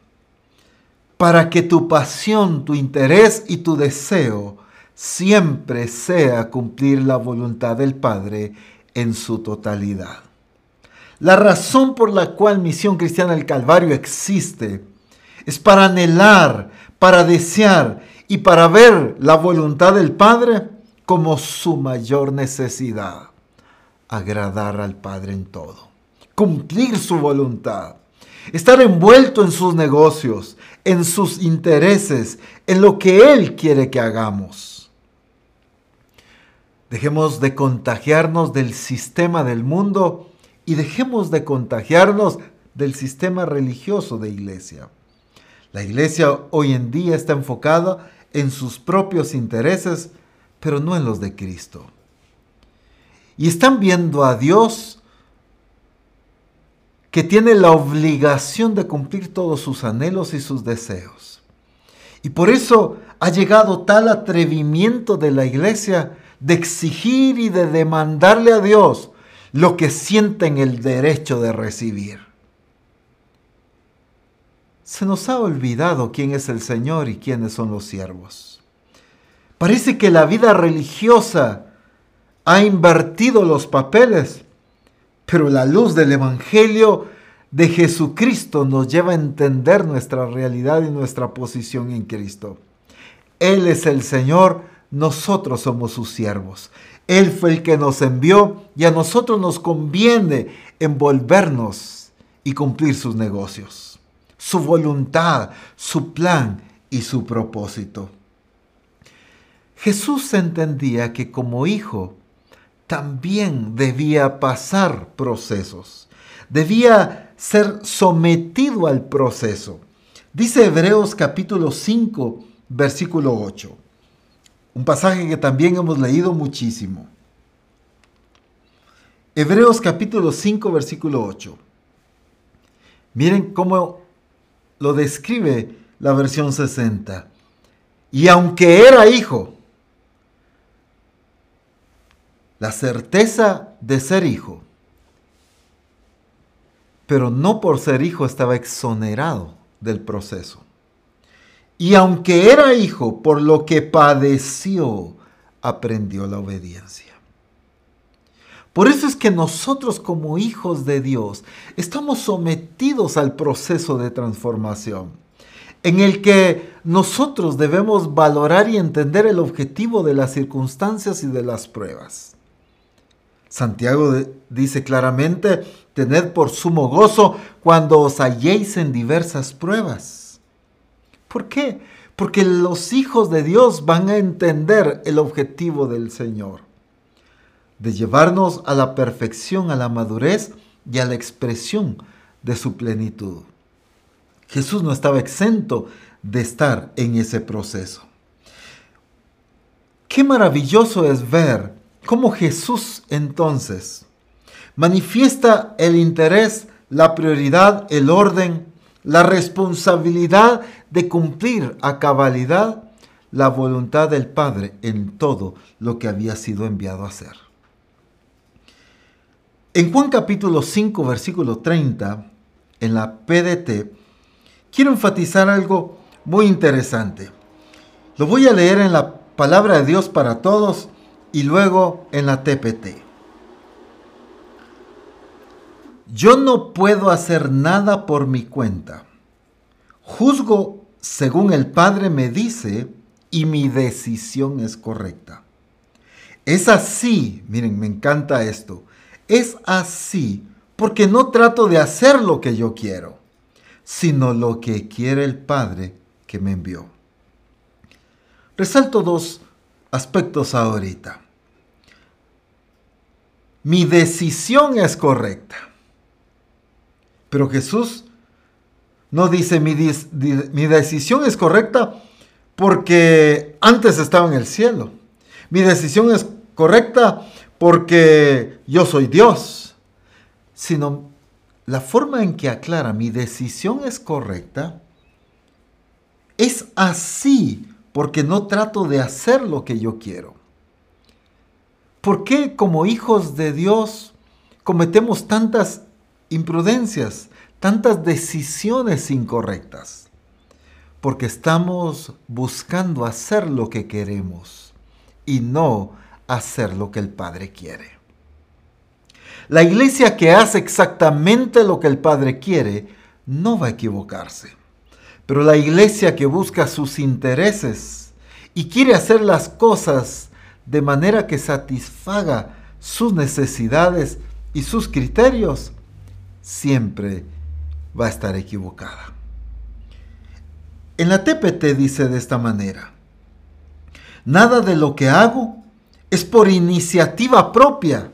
para que tu pasión, tu interés y tu deseo siempre sea cumplir la voluntad del Padre en su totalidad. La razón por la cual Misión Cristiana del Calvario existe es para anhelar, para desear y para ver la voluntad del Padre como su mayor necesidad, agradar al Padre en todo cumplir su voluntad, estar envuelto en sus negocios, en sus intereses, en lo que Él quiere que hagamos. Dejemos de contagiarnos del sistema del mundo y dejemos de contagiarnos del sistema religioso de iglesia. La iglesia hoy en día está enfocada en sus propios intereses, pero no en los de Cristo. y están viendo a Dios que tiene la obligación de cumplir todos sus anhelos y sus deseos. Y por eso ha llegado tal atrevimiento de la iglesia de exigir y de demandarle a Dios lo que sienten el derecho de recibir. Se nos ha olvidado quién es el Señor y quiénes son los siervos. Parece que la vida religiosa ha invertido los papeles, pero la luz del Evangelio de Jesucristo nos lleva a entender nuestra realidad y nuestra posición en Cristo. Él es el Señor, nosotros somos sus siervos. Él fue el que nos envió y a nosotros nos conviene envolvernos y cumplir sus negocios, su voluntad, su plan y su propósito. Jesús entendía que como hijo también debía pasar procesos, debía ser sometido al proceso. Dice Hebreos capítulo 5, versículo 8, un pasaje que también hemos leído muchísimo. Hebreos capítulo 5, versículo 8. Miren cómo lo describe la versión 60. Y aunque era hijo, la certeza de ser hijo, pero no por ser hijo estaba exonerado del proceso. Y aunque era hijo, por lo que padeció, aprendió la obediencia. Por eso es que nosotros como hijos de Dios estamos sometidos al proceso de transformación, en el que nosotros debemos valorar y entender el objetivo de las circunstancias y de las pruebas. Santiago dice claramente, tened por sumo gozo cuando os halléis en diversas pruebas. ¿Por qué? Porque los hijos de Dios van a entender el objetivo del Señor, de llevarnos a la perfección, a la madurez y a la expresión de su plenitud. Jesús no estaba exento de estar en ese proceso. Qué maravilloso es ver ¿Cómo Jesús entonces manifiesta el interés, la prioridad, el orden, la responsabilidad de cumplir a cabalidad la voluntad del Padre en todo lo que había sido enviado a hacer? En Juan capítulo 5, versículo 30, en la PDT, quiero enfatizar algo muy interesante. Lo voy a leer en la palabra de Dios para todos y luego en la TPT. Yo no puedo hacer nada por mi cuenta. Juzgo según el Padre me dice y mi decisión es correcta. Es así, miren, me encanta esto. Es así porque no trato de hacer lo que yo quiero, sino lo que quiere el Padre que me envió. Resalto dos aspectos ahorita. Mi decisión es correcta. Pero Jesús no dice mi, mi decisión es correcta porque antes estaba en el cielo. Mi decisión es correcta porque yo soy Dios. Sino la forma en que aclara mi decisión es correcta es así porque no trato de hacer lo que yo quiero. ¿Por qué como hijos de Dios cometemos tantas imprudencias, tantas decisiones incorrectas? Porque estamos buscando hacer lo que queremos y no hacer lo que el Padre quiere. La iglesia que hace exactamente lo que el Padre quiere no va a equivocarse. Pero la iglesia que busca sus intereses y quiere hacer las cosas de manera que satisfaga sus necesidades y sus criterios, siempre va a estar equivocada. En la TPT dice de esta manera, nada de lo que hago es por iniciativa propia.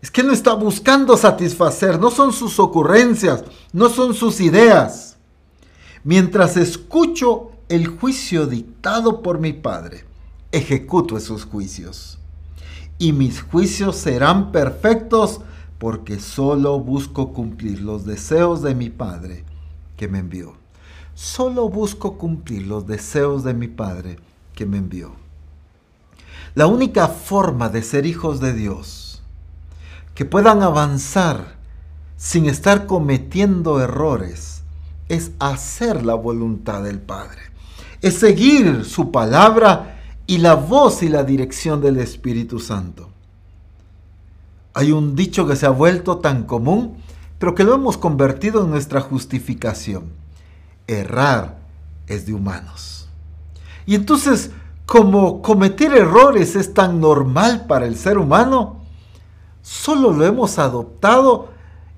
Es que no está buscando satisfacer, no son sus ocurrencias, no son sus ideas. Mientras escucho el juicio dictado por mi Padre, ejecuto esos juicios. y mis juicios serán perfectos porque solo busco cumplir los deseos de mi Padre que me envió. Solo busco cumplir los deseos de mi Padre que me envió. La única forma de ser hijos de Dios, que puedan avanzar sin estar cometiendo errores, es hacer la voluntad del Padre. Es seguir su palabra y la voz y la dirección del Espíritu Santo. Hay un dicho que se ha vuelto tan común, pero que lo hemos convertido en nuestra justificación. Errar es de humanos. Y entonces como cometer errores es tan normal para el ser humano, solo lo hemos adoptado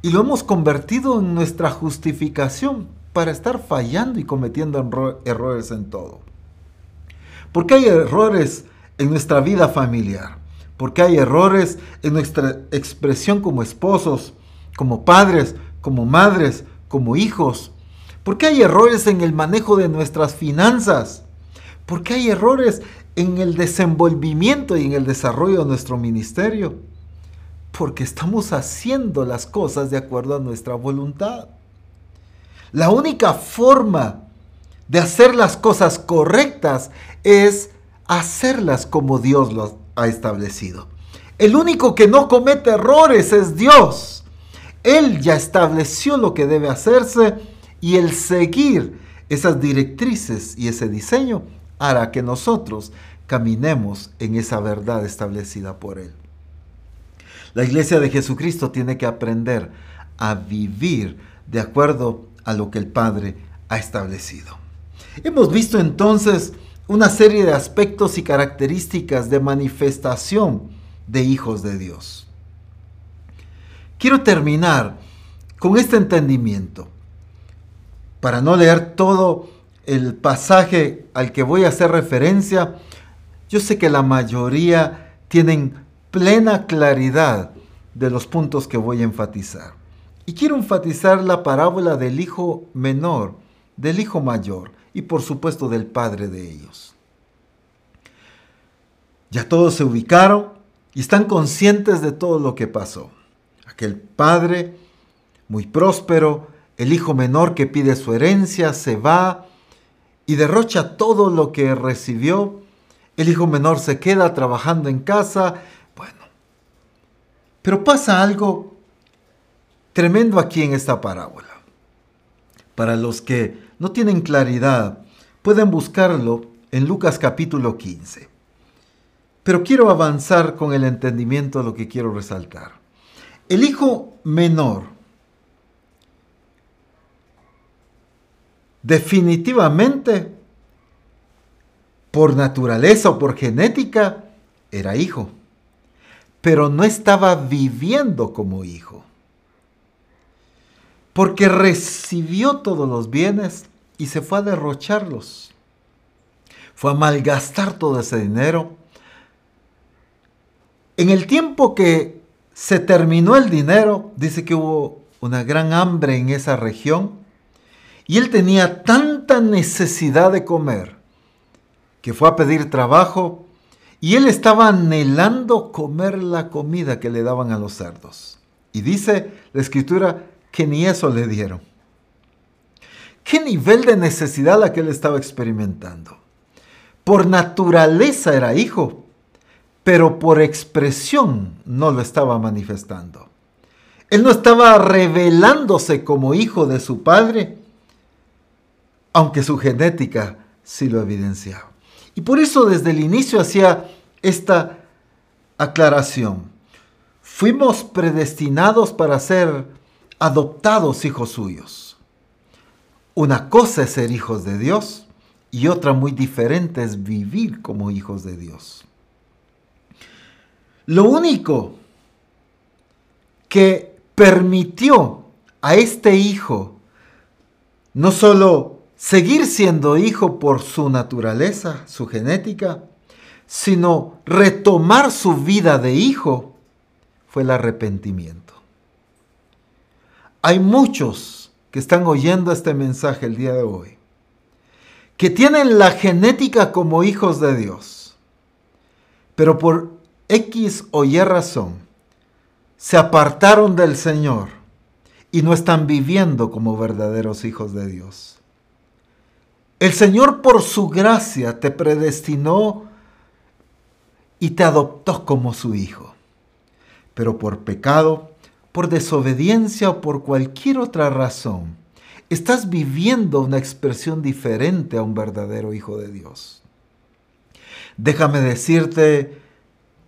y lo hemos convertido en nuestra justificación para estar fallando y cometiendo errores en todo. Porque hay errores en nuestra vida familiar, porque hay errores en nuestra expresión como esposos, como padres, como madres, como hijos, porque hay errores en el manejo de nuestras finanzas, porque hay errores en el desenvolvimiento y en el desarrollo de nuestro ministerio. Porque estamos haciendo las cosas de acuerdo a nuestra voluntad. La única forma de hacer las cosas correctas es hacerlas como Dios lo ha establecido. El único que no comete errores es Dios. Él ya estableció lo que debe hacerse y el seguir esas directrices y ese diseño hará que nosotros caminemos en esa verdad establecida por Él. La iglesia de Jesucristo tiene que aprender a vivir de acuerdo a lo que el Padre ha establecido. Hemos visto entonces una serie de aspectos y características de manifestación de hijos de Dios. Quiero terminar con este entendimiento. Para no leer todo el pasaje al que voy a hacer referencia, yo sé que la mayoría tienen plena claridad de los puntos que voy a enfatizar. Y quiero enfatizar la parábola del hijo menor, del hijo mayor y por supuesto del padre de ellos. Ya todos se ubicaron y están conscientes de todo lo que pasó. Aquel padre muy próspero, el hijo menor que pide su herencia, se va y derrocha todo lo que recibió. El hijo menor se queda trabajando en casa. Bueno, pero pasa algo tremendo aquí en esta parábola. Para los que no tienen claridad, pueden buscarlo en Lucas capítulo 15. Pero quiero avanzar con el entendimiento de lo que quiero resaltar. El hijo menor definitivamente, por naturaleza o por genética, era hijo, pero no estaba viviendo como hijo, porque recibió todos los bienes y se fue a derrocharlos, fue a malgastar todo ese dinero. En el tiempo que se terminó el dinero, dice que hubo una gran hambre en esa región, y él tenía tanta necesidad de comer que fue a pedir trabajo y él estaba anhelando comer la comida que le daban a los cerdos. Y dice la escritura que ni eso le dieron. ¿Qué nivel de necesidad la que él estaba experimentando? Por naturaleza era hijo, pero por expresión no lo estaba manifestando. Él no estaba revelándose como hijo de su padre, aunque su genética sí lo evidenciaba. Y por eso desde el inicio hacía esta aclaración. Fuimos predestinados para ser adoptados hijos suyos. Una cosa es ser hijos de Dios y otra muy diferente es vivir como hijos de Dios. Lo único que permitió a este hijo no solo seguir siendo hijo por su naturaleza, su genética, sino retomar su vida de hijo, fue el arrepentimiento. Hay muchos que están oyendo este mensaje el día de hoy, que tienen la genética como hijos de Dios, pero por X o Y razón se apartaron del Señor y no están viviendo como verdaderos hijos de Dios. El Señor por su gracia te predestinó y te adoptó como su hijo. Pero por pecado, por desobediencia o por cualquier otra razón, estás viviendo una expresión diferente a un verdadero hijo de Dios. Déjame decirte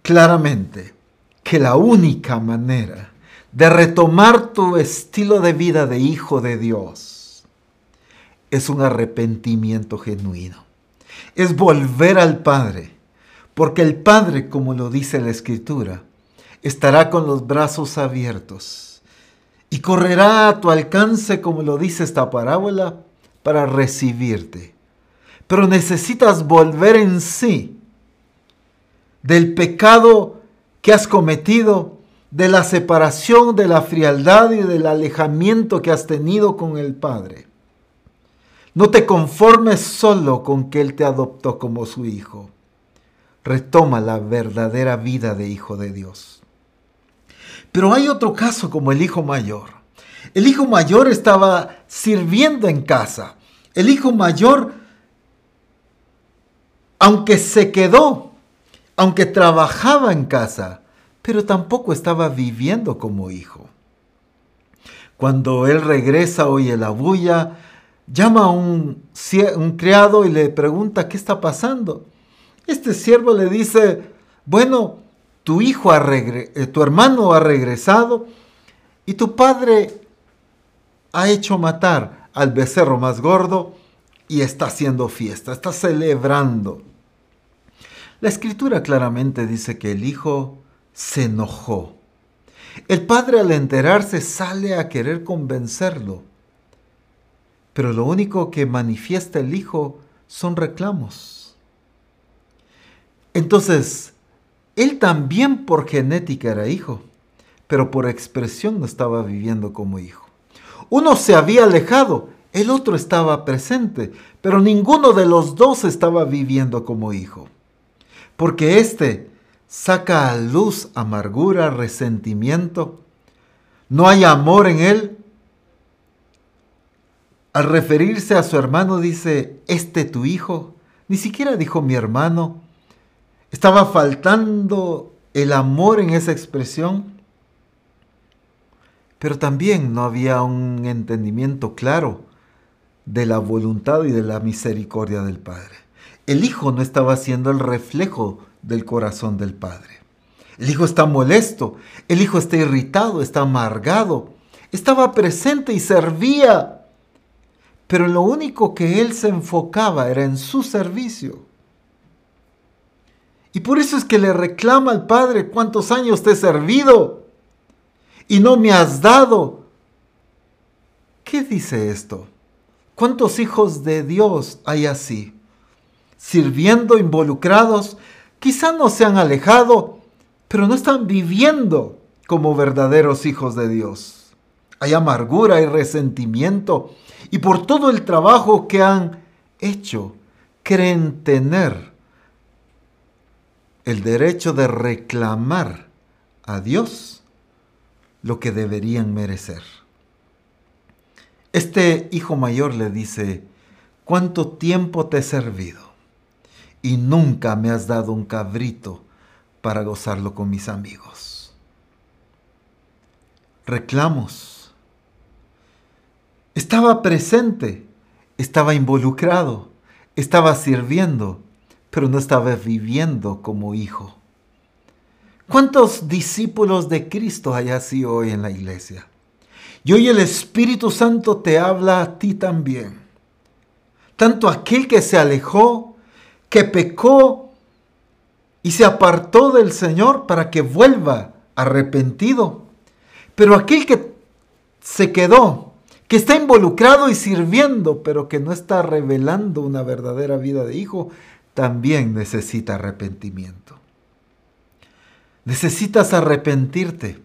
claramente que la única manera de retomar tu estilo de vida de hijo de Dios es un arrepentimiento genuino. Es volver al Padre, porque el Padre, como lo dice la Escritura, estará con los brazos abiertos y correrá a tu alcance, como lo dice esta parábola, para recibirte. Pero necesitas volver en sí del pecado que has cometido, de la separación, de la frialdad y del alejamiento que has tenido con el Padre. No te conformes solo con que Él te adoptó como su hijo. Retoma la verdadera vida de hijo de Dios. Pero hay otro caso como el hijo mayor. El hijo mayor estaba sirviendo en casa. El hijo mayor, aunque se quedó, aunque trabajaba en casa, pero tampoco estaba viviendo como hijo. Cuando él regresa, oye la bulla, llama a un, un criado y le pregunta qué está pasando. Este siervo le dice, bueno, tu hijo ha eh, tu hermano ha regresado y tu padre ha hecho matar al becerro más gordo y está haciendo fiesta, está celebrando. La escritura claramente dice que el hijo se enojó. El padre al enterarse sale a querer convencerlo, pero lo único que manifiesta el hijo son reclamos. Entonces, él también por genética era hijo, pero por expresión no estaba viviendo como hijo. Uno se había alejado, el otro estaba presente, pero ninguno de los dos estaba viviendo como hijo. Porque éste saca a luz amargura, resentimiento, no hay amor en él. Al referirse a su hermano dice, este tu hijo, ni siquiera dijo mi hermano, estaba faltando el amor en esa expresión, pero también no había un entendimiento claro de la voluntad y de la misericordia del Padre. El Hijo no estaba siendo el reflejo del corazón del Padre. El Hijo está molesto, el Hijo está irritado, está amargado, estaba presente y servía, pero lo único que Él se enfocaba era en su servicio. Y por eso es que le reclama al Padre, ¿cuántos años te he servido? Y no me has dado. ¿Qué dice esto? ¿Cuántos hijos de Dios hay así? Sirviendo, involucrados, quizá no se han alejado, pero no están viviendo como verdaderos hijos de Dios. Hay amargura y resentimiento y por todo el trabajo que han hecho, creen tener el derecho de reclamar a Dios lo que deberían merecer. Este hijo mayor le dice, ¿cuánto tiempo te he servido? Y nunca me has dado un cabrito para gozarlo con mis amigos. Reclamos. Estaba presente, estaba involucrado, estaba sirviendo, pero no estaba viviendo como hijo. ¿Cuántos discípulos de Cristo hay así hoy en la iglesia? Y hoy el Espíritu Santo te habla a ti también. Tanto aquel que se alejó, que pecó y se apartó del Señor para que vuelva arrepentido. Pero aquel que se quedó, que está involucrado y sirviendo, pero que no está revelando una verdadera vida de hijo, también necesita arrepentimiento. Necesitas arrepentirte.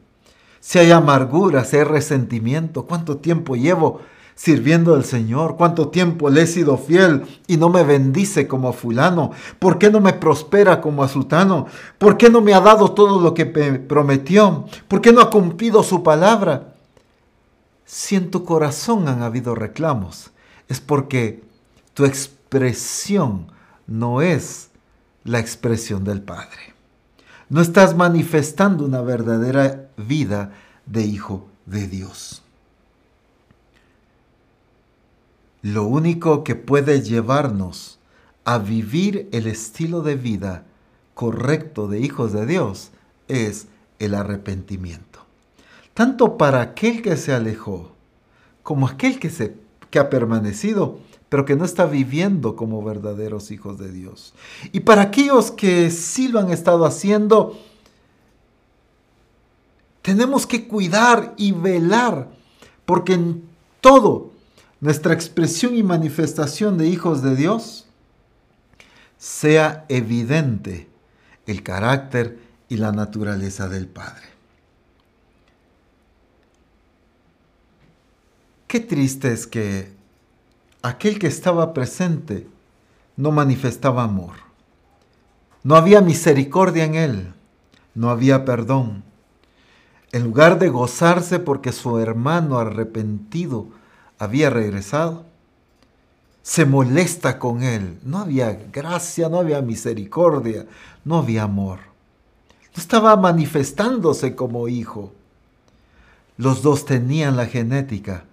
Si hay amargura, si hay resentimiento, ¿cuánto tiempo llevo sirviendo al Señor? ¿Cuánto tiempo le he sido fiel y no me bendice como a fulano? ¿Por qué no me prospera como a sultano? ¿Por qué no me ha dado todo lo que prometió? ¿Por qué no ha cumplido su palabra? Si en tu corazón han habido reclamos, es porque tu expresión no es la expresión del Padre. No estás manifestando una verdadera vida de hijo de Dios. Lo único que puede llevarnos a vivir el estilo de vida correcto de hijos de Dios es el arrepentimiento. Tanto para aquel que se alejó como aquel que, se, que ha permanecido, pero que no está viviendo como verdaderos hijos de Dios. Y para aquellos que sí lo han estado haciendo, tenemos que cuidar y velar, porque en todo nuestra expresión y manifestación de hijos de Dios sea evidente el carácter y la naturaleza del Padre. Qué triste es que aquel que estaba presente no manifestaba amor. No había misericordia en él, no había perdón. En lugar de gozarse porque su hermano arrepentido había regresado, se molesta con él. No había gracia, no había misericordia, no había amor. No estaba manifestándose como hijo. Los dos tenían la genética,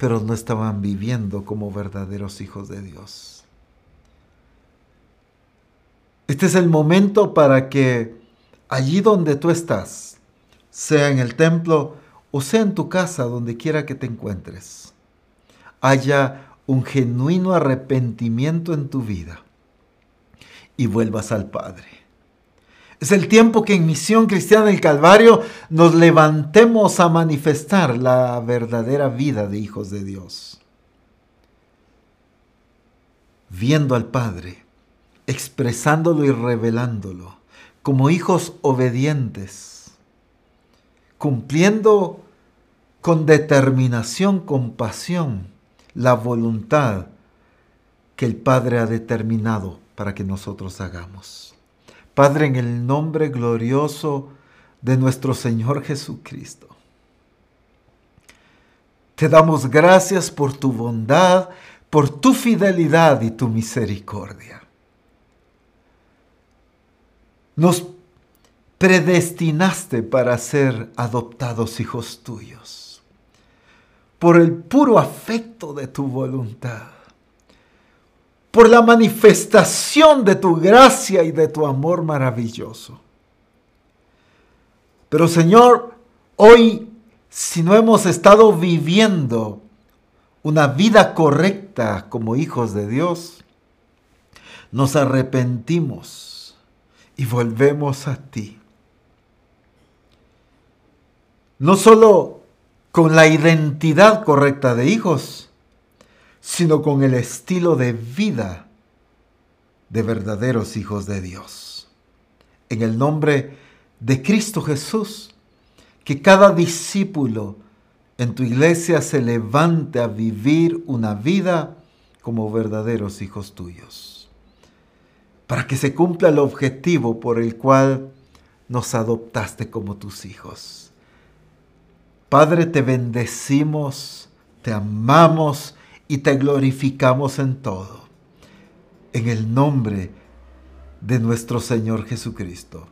pero no estaban viviendo como verdaderos hijos de Dios. Este es el momento para que allí donde tú estás, sea en el templo o sea en tu casa, donde quiera que te encuentres, haya un genuino arrepentimiento en tu vida y vuelvas al Padre. Es el tiempo que en Misión Cristiana del Calvario nos levantemos a manifestar la verdadera vida de hijos de Dios. Viendo al Padre, expresándolo y revelándolo, como hijos obedientes, cumpliendo con determinación, con pasión, la voluntad que el Padre ha determinado para que nosotros hagamos. Padre, en el nombre glorioso de nuestro Señor Jesucristo, te damos gracias por tu bondad, por tu fidelidad y tu misericordia. Nos predestinaste para ser adoptados hijos tuyos por el puro afecto de tu voluntad, por la manifestación de tu gracia y de tu amor maravilloso. Pero Señor, hoy, si no hemos estado viviendo una vida correcta como hijos de Dios, nos arrepentimos y volvemos a ti. No solo con la identidad correcta de hijos, sino con el estilo de vida de verdaderos hijos de Dios. En el nombre de Cristo Jesús, que cada discípulo en tu iglesia se levante a vivir una vida como verdaderos hijos tuyos, para que se cumpla el objetivo por el cual nos adoptaste como tus hijos Padre, te bendecimos, te amamos y te glorificamos en todo. En el nombre de nuestro Señor Jesucristo.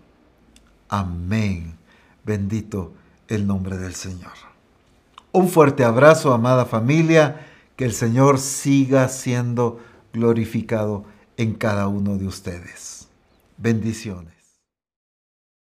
Amén. Bendito el nombre del Señor. Un fuerte abrazo, amada familia. Que el Señor siga siendo glorificado en cada uno de ustedes. Bendiciones.